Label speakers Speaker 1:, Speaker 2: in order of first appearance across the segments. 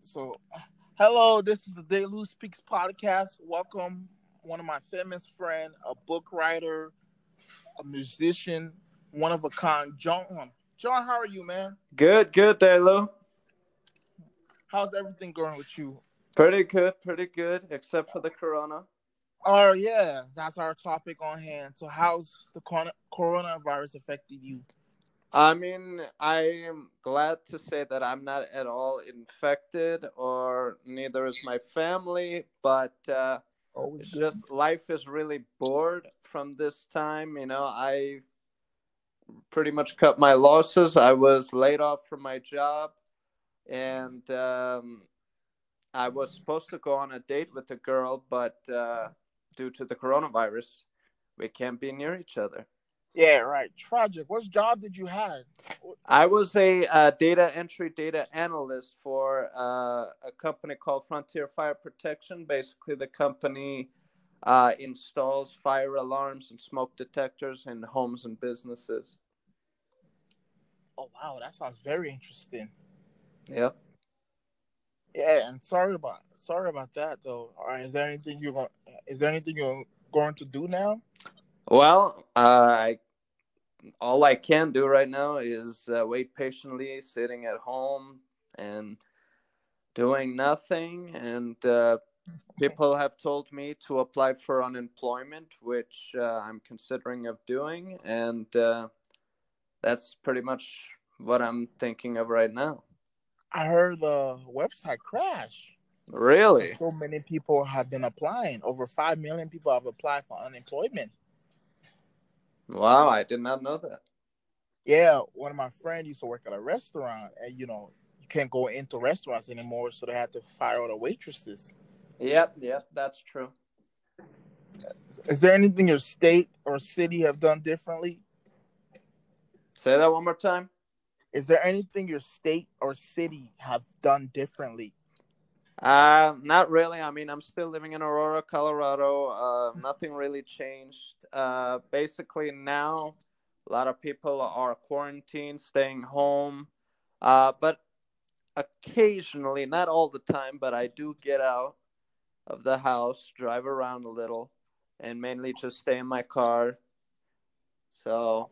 Speaker 1: So, hello. This is the Day Lou Speaks podcast. Welcome, one of my famous friend, a book writer, a musician, one of a kind, John. Um, John, how are you, man?
Speaker 2: Good, good, Daylo.
Speaker 1: How's everything going with you?
Speaker 2: Pretty good, pretty good, except for the corona.
Speaker 1: Oh yeah, that's our topic on hand. So, how's the coronavirus affected you?
Speaker 2: I mean, I am glad to say that I'm not at all infected, or neither is my family. But uh, it's just life is really bored from this time. You know, I pretty much cut my losses. I was laid off from my job, and um, I was supposed to go on a date with a girl, but uh, due to the coronavirus, we can't be near each other.
Speaker 1: Yeah, right. Tragic. What job did you have?
Speaker 2: I was a uh, data entry data analyst for uh, a company called Frontier Fire Protection. Basically, the company uh, installs fire alarms and smoke detectors in homes and businesses.
Speaker 1: Oh wow, that sounds very interesting.
Speaker 2: Yep.
Speaker 1: Yeah, and sorry about sorry about that though. All right, is there anything you're going? Is there anything you're going to do now?
Speaker 2: Well, uh, I all I can do right now is uh, wait patiently, sitting at home and doing nothing. And uh, people have told me to apply for unemployment, which uh, I'm considering of doing, and uh, that's pretty much what I'm thinking of right now.
Speaker 1: I heard the website crash.
Speaker 2: Really?
Speaker 1: So many people have been applying. Over five million people have applied for unemployment.
Speaker 2: Wow, I did not know that.
Speaker 1: Yeah, one of my friends used to work at a restaurant, and you know, you can't go into restaurants anymore, so they had to fire all the waitresses.
Speaker 2: Yep, yep, that's true.
Speaker 1: Is there anything your state or city have done differently?
Speaker 2: Say that one more time.
Speaker 1: Is there anything your state or city have done differently
Speaker 2: uh, not really. I mean, I'm still living in Aurora, Colorado. Uh, nothing really changed. Uh, basically, now a lot of people are quarantined, staying home. Uh, but occasionally, not all the time, but I do get out of the house, drive around a little, and mainly just stay in my car. So,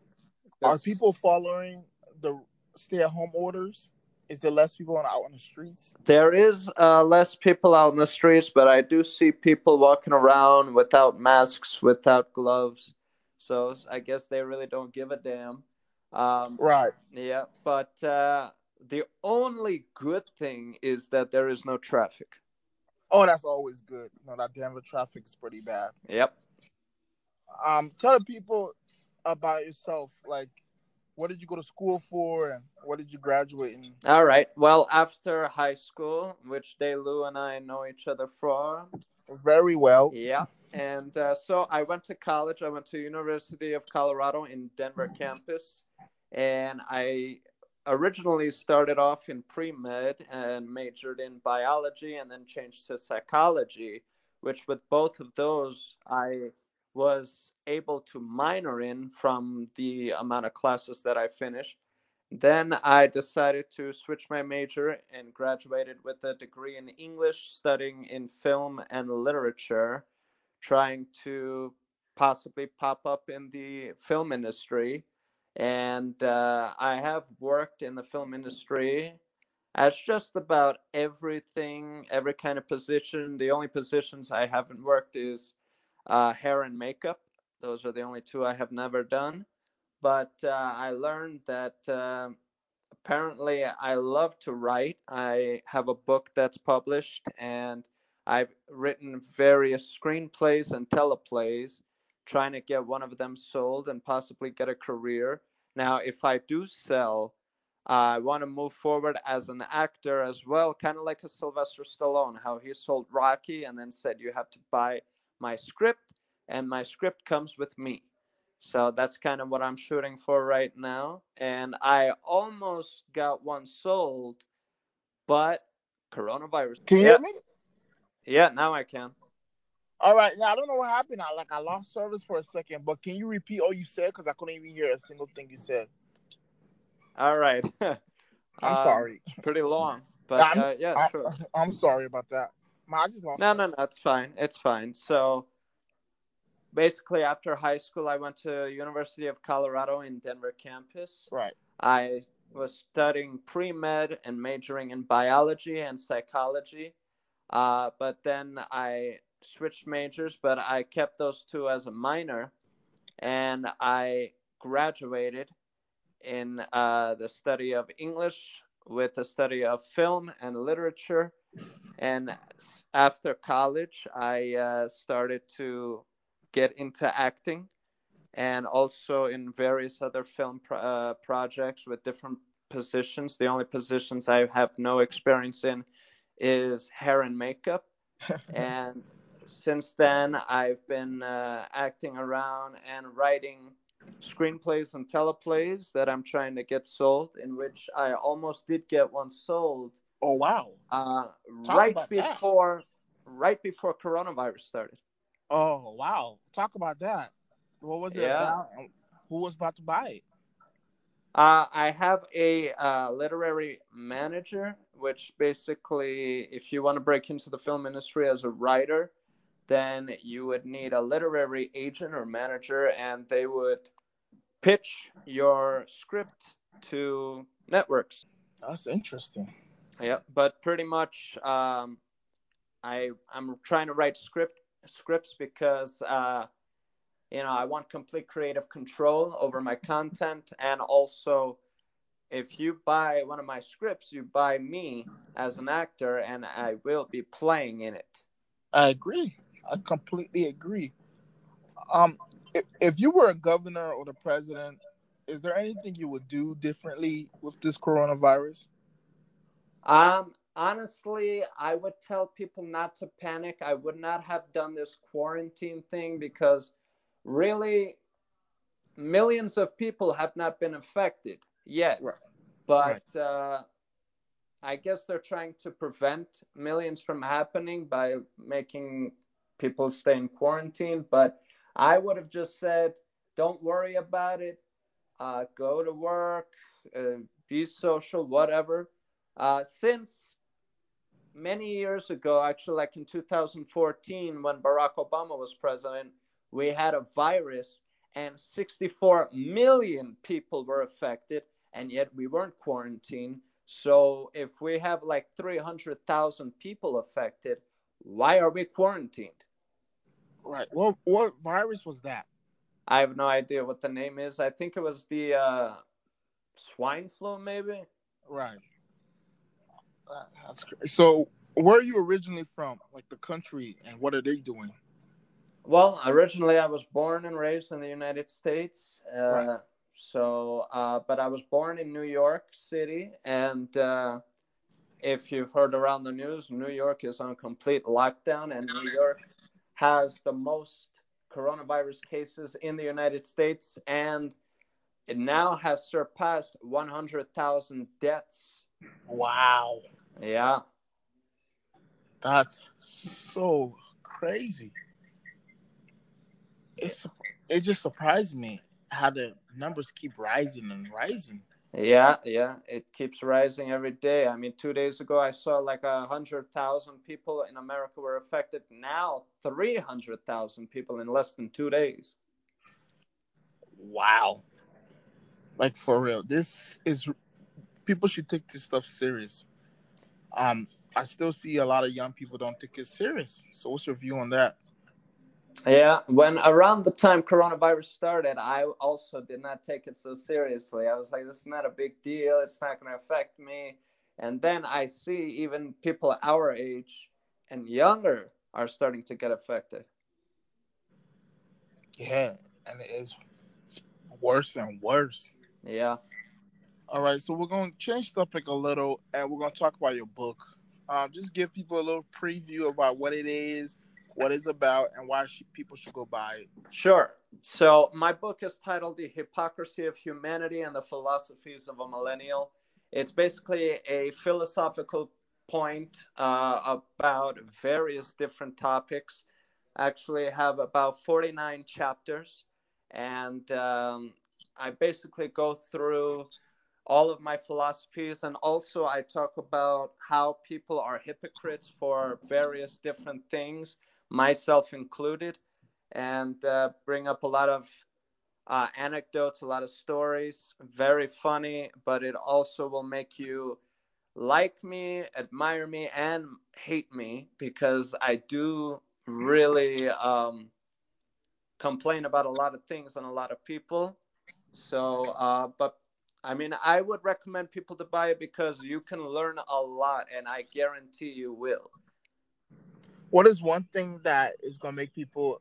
Speaker 1: are people following the stay-at-home orders? Is there less people out on the streets?
Speaker 2: There is uh, less people out in the streets, but I do see people walking around without masks, without gloves. So I guess they really don't give a damn. Um,
Speaker 1: right.
Speaker 2: Yeah, but uh, the only good thing is that there is no traffic.
Speaker 1: Oh, that's always good. You know that Denver traffic is pretty bad.
Speaker 2: Yep.
Speaker 1: Um, tell the people about yourself. Like, what did you go to school for and what did you graduate in?
Speaker 2: All right. Well, after high school, which Lou and I know each other from.
Speaker 1: Very well.
Speaker 2: Yeah. And uh, so I went to college. I went to University of Colorado in Denver campus. And I originally started off in pre-med and majored in biology and then changed to psychology, which with both of those, I was able to minor in from the amount of classes that I finished. Then I decided to switch my major and graduated with a degree in English, studying in film and literature, trying to possibly pop up in the film industry. And uh, I have worked in the film industry as just about everything, every kind of position. The only positions I haven't worked is uh, hair and makeup. Those are the only two I have never done. But uh, I learned that uh, apparently I love to write. I have a book that's published, and I've written various screenplays and teleplays, trying to get one of them sold and possibly get a career. Now, if I do sell, I want to move forward as an actor as well, kind of like a Sylvester Stallone, how he sold Rocky and then said you have to buy my script, and my script comes with me. So that's kind of what I'm shooting for right now. And I almost got one sold, but coronavirus.
Speaker 1: Can you yeah. hear me?
Speaker 2: Yeah, now I can.
Speaker 1: All right. Now I don't know what happened. I like I lost service for a second, but can you repeat all you said? Because I couldn't even hear a single thing you said.
Speaker 2: All right.
Speaker 1: I'm um, sorry.
Speaker 2: Pretty long. But
Speaker 1: I'm-
Speaker 2: uh, yeah,
Speaker 1: I,
Speaker 2: sure.
Speaker 1: I'm sorry about that. I just lost.
Speaker 2: No, no, no, it's fine. It's fine. So basically, after high school, I went to University of Colorado in Denver campus.
Speaker 1: Right.
Speaker 2: I was studying pre med and majoring in biology and psychology. Uh, but then I switched majors, but I kept those two as a minor. And I graduated in uh, the study of English with the study of film and literature. And after college, I uh, started to get into acting and also in various other film pro- uh, projects with different positions. The only positions I have no experience in is hair and makeup. and since then, I've been uh, acting around and writing screenplays and teleplays that I'm trying to get sold, in which I almost did get one sold
Speaker 1: oh wow.
Speaker 2: uh, right
Speaker 1: about that.
Speaker 2: before right before coronavirus started.
Speaker 1: Oh wow. Talk about that. What was it
Speaker 2: Yeah.
Speaker 1: about? Who was about to buy it?
Speaker 2: Uh, I have a uh, literary manager, which basically, if you want to break into the film industry as a writer, then you would need a literary agent or manager, and they would pitch your script to networks.
Speaker 1: That's interesting.
Speaker 2: Yeah, but pretty much, um, I I'm trying to write script scripts because uh, you know I want complete creative control over my content, and also if you buy one of my scripts, you buy me as an actor, and I will be playing in it.
Speaker 1: I agree. I completely agree. Um, if, if you were a governor or the president, is there anything you would do differently with this coronavirus?
Speaker 2: Um, honestly, I would tell people not to panic. I would not have done this quarantine thing because really millions of people have not been affected yet.
Speaker 1: Right.
Speaker 2: But uh, I guess they're trying to prevent millions from happening by making people stay in quarantine. But I would have just said, don't worry about it. Uh, go to work, uh, be social, whatever. Uh, since many years ago, actually, like in 2014, when Barack Obama was president, we had a virus and 64 million people were affected, and yet we weren't quarantined. So if we have like 300,000 people affected, why are we quarantined?
Speaker 1: Right. Well, what virus was that?
Speaker 2: I have no idea what the name is. I think it was the uh, swine flu, maybe.
Speaker 1: Right. That- That's great. So, where are you originally from? Like the country, and what are they doing?
Speaker 2: Well, originally I was born and raised in the United States. Uh,
Speaker 1: Right.
Speaker 2: So, uh, but I was born in New York City, and uh, if you've heard around the news, New York is on complete lockdown, and New York has the most coronavirus cases in the United States, and it now has surpassed 100,000 deaths.
Speaker 1: Wow.
Speaker 2: Yeah.
Speaker 1: That's so crazy. It's it just surprised me how the numbers keep rising and rising.
Speaker 2: Yeah, yeah, it keeps rising every day. I mean, two days ago I saw like a hundred thousand people in America were affected. Now three hundred thousand people in less than two days.
Speaker 1: Wow. Like for real. This is people should take this stuff serious. Um I still see a lot of young people don't take it serious. So what's your view on that?
Speaker 2: Yeah, when around the time coronavirus started, I also did not take it so seriously. I was like, this is not a big deal. It's not going to affect me. And then I see even people our age and younger are starting to get affected.
Speaker 1: Yeah, and it's, it's worse and worse.
Speaker 2: Yeah.
Speaker 1: All right, so we're going to change topic a little, and we're going to talk about your book. Um, just give people a little preview about what it is, what it's about, and why should, people should go buy it.
Speaker 2: Sure. So my book is titled The Hypocrisy of Humanity and the Philosophies of a Millennial. It's basically a philosophical point uh, about various different topics. Actually, I have about 49 chapters, and um, I basically go through all of my philosophies, and also I talk about how people are hypocrites for various different things, myself included, and uh, bring up a lot of uh, anecdotes, a lot of stories. Very funny, but it also will make you like me, admire me, and hate me because I do really um, complain about a lot of things and a lot of people. So, uh, but I mean, I would recommend people to buy it because you can learn a lot, and I guarantee you will.
Speaker 1: What is one thing that is gonna make people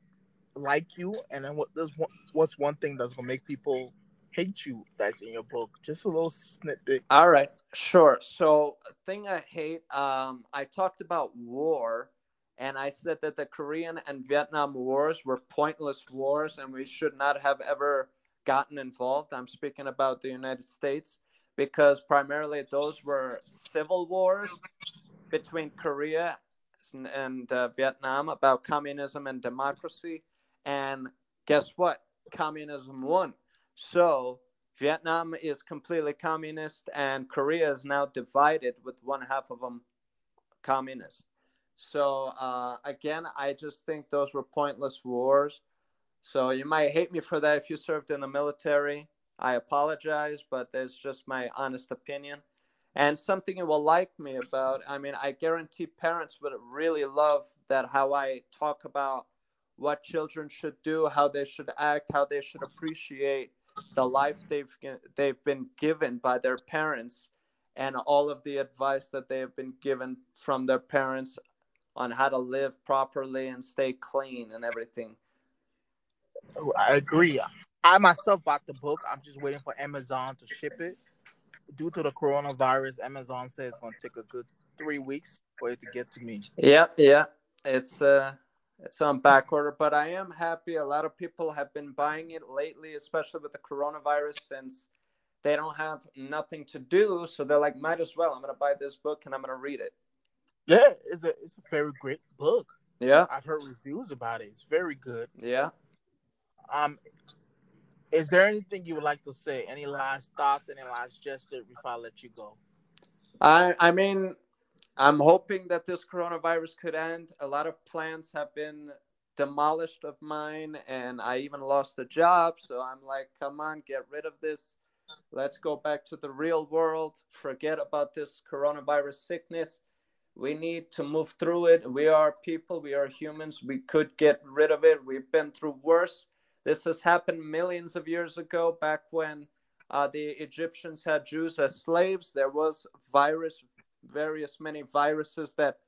Speaker 1: like you, and then what does what's one thing that's gonna make people hate you that's in your book? Just a little snippet.
Speaker 2: All right, sure. So, thing I hate, um, I talked about war, and I said that the Korean and Vietnam wars were pointless wars, and we should not have ever gotten involved. I'm speaking about the United States because primarily those were civil wars between Korea and uh, Vietnam about communism and democracy. And guess what? Communism won. So Vietnam is completely communist, and Korea is now divided with one half of them communist. So uh, again, I just think those were pointless wars. So you might hate me for that if you served in the military. I apologize, but that's just my honest opinion. And something you will like me about, I mean, I guarantee parents would really love that how I talk about what children should do, how they should act, how they should appreciate the life they've they've been given by their parents and all of the advice that they have been given from their parents on how to live properly and stay clean and everything.
Speaker 1: I agree. I myself bought the book. I'm just waiting for Amazon to ship it. Due to the coronavirus, Amazon says it's going to take a good three weeks for it to get to me.
Speaker 2: Yeah, yeah, it's uh, it's on back order, but I am happy. A lot of people have been buying it lately, especially with the coronavirus, since they don't have nothing to do. So they're like, might as well. I'm going to buy this book and I'm going to read it.
Speaker 1: Yeah, it's a it's a very great book.
Speaker 2: Yeah,
Speaker 1: I've heard reviews about it. It's very good.
Speaker 2: Yeah.
Speaker 1: Um, is there anything you would like to say? Any last thoughts? Any last gesture before I let you go?
Speaker 2: I I mean, I'm hoping that this coronavirus could end. A lot of plans have been demolished of mine, and I even lost a job. So I'm like, come on, get rid of this. Let's go back to the real world. Forget about this coronavirus sickness. We need to move through it. We are people, we are humans. We could get rid of it. We've been through worse. This has happened millions of years ago, back when uh, the Egyptians had Jews as slaves. There was virus, various many viruses that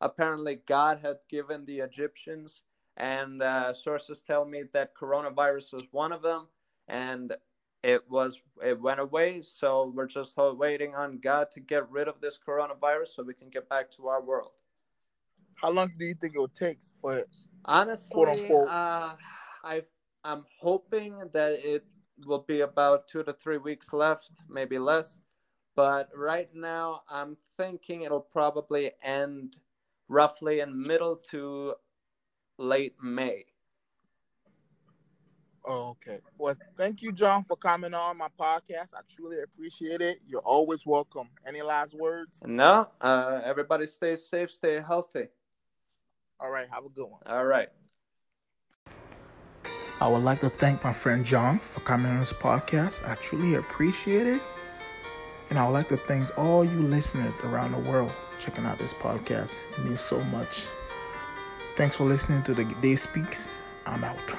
Speaker 2: apparently God had given the Egyptians, and uh, sources tell me that coronavirus was one of them, and it was it went away. So we're just waiting on God to get rid of this coronavirus so we can get back to our world.
Speaker 1: How long do you think it will take for
Speaker 2: honestly? Quote unquote. Uh, I've I'm hoping that it will be about two to three weeks left, maybe less. But right now, I'm thinking it'll probably end roughly in middle to late May.
Speaker 1: Okay. Well, thank you, John, for coming on my podcast. I truly appreciate it. You're always welcome. Any last words?
Speaker 2: No. Uh, everybody stay safe, stay healthy.
Speaker 1: All right. Have a good one.
Speaker 2: All right.
Speaker 1: I would like to thank my friend John for coming on this podcast. I truly appreciate it. And I would like to thank all you listeners around the world checking out this podcast. It means so much. Thanks for listening to the Day Speaks. I'm out.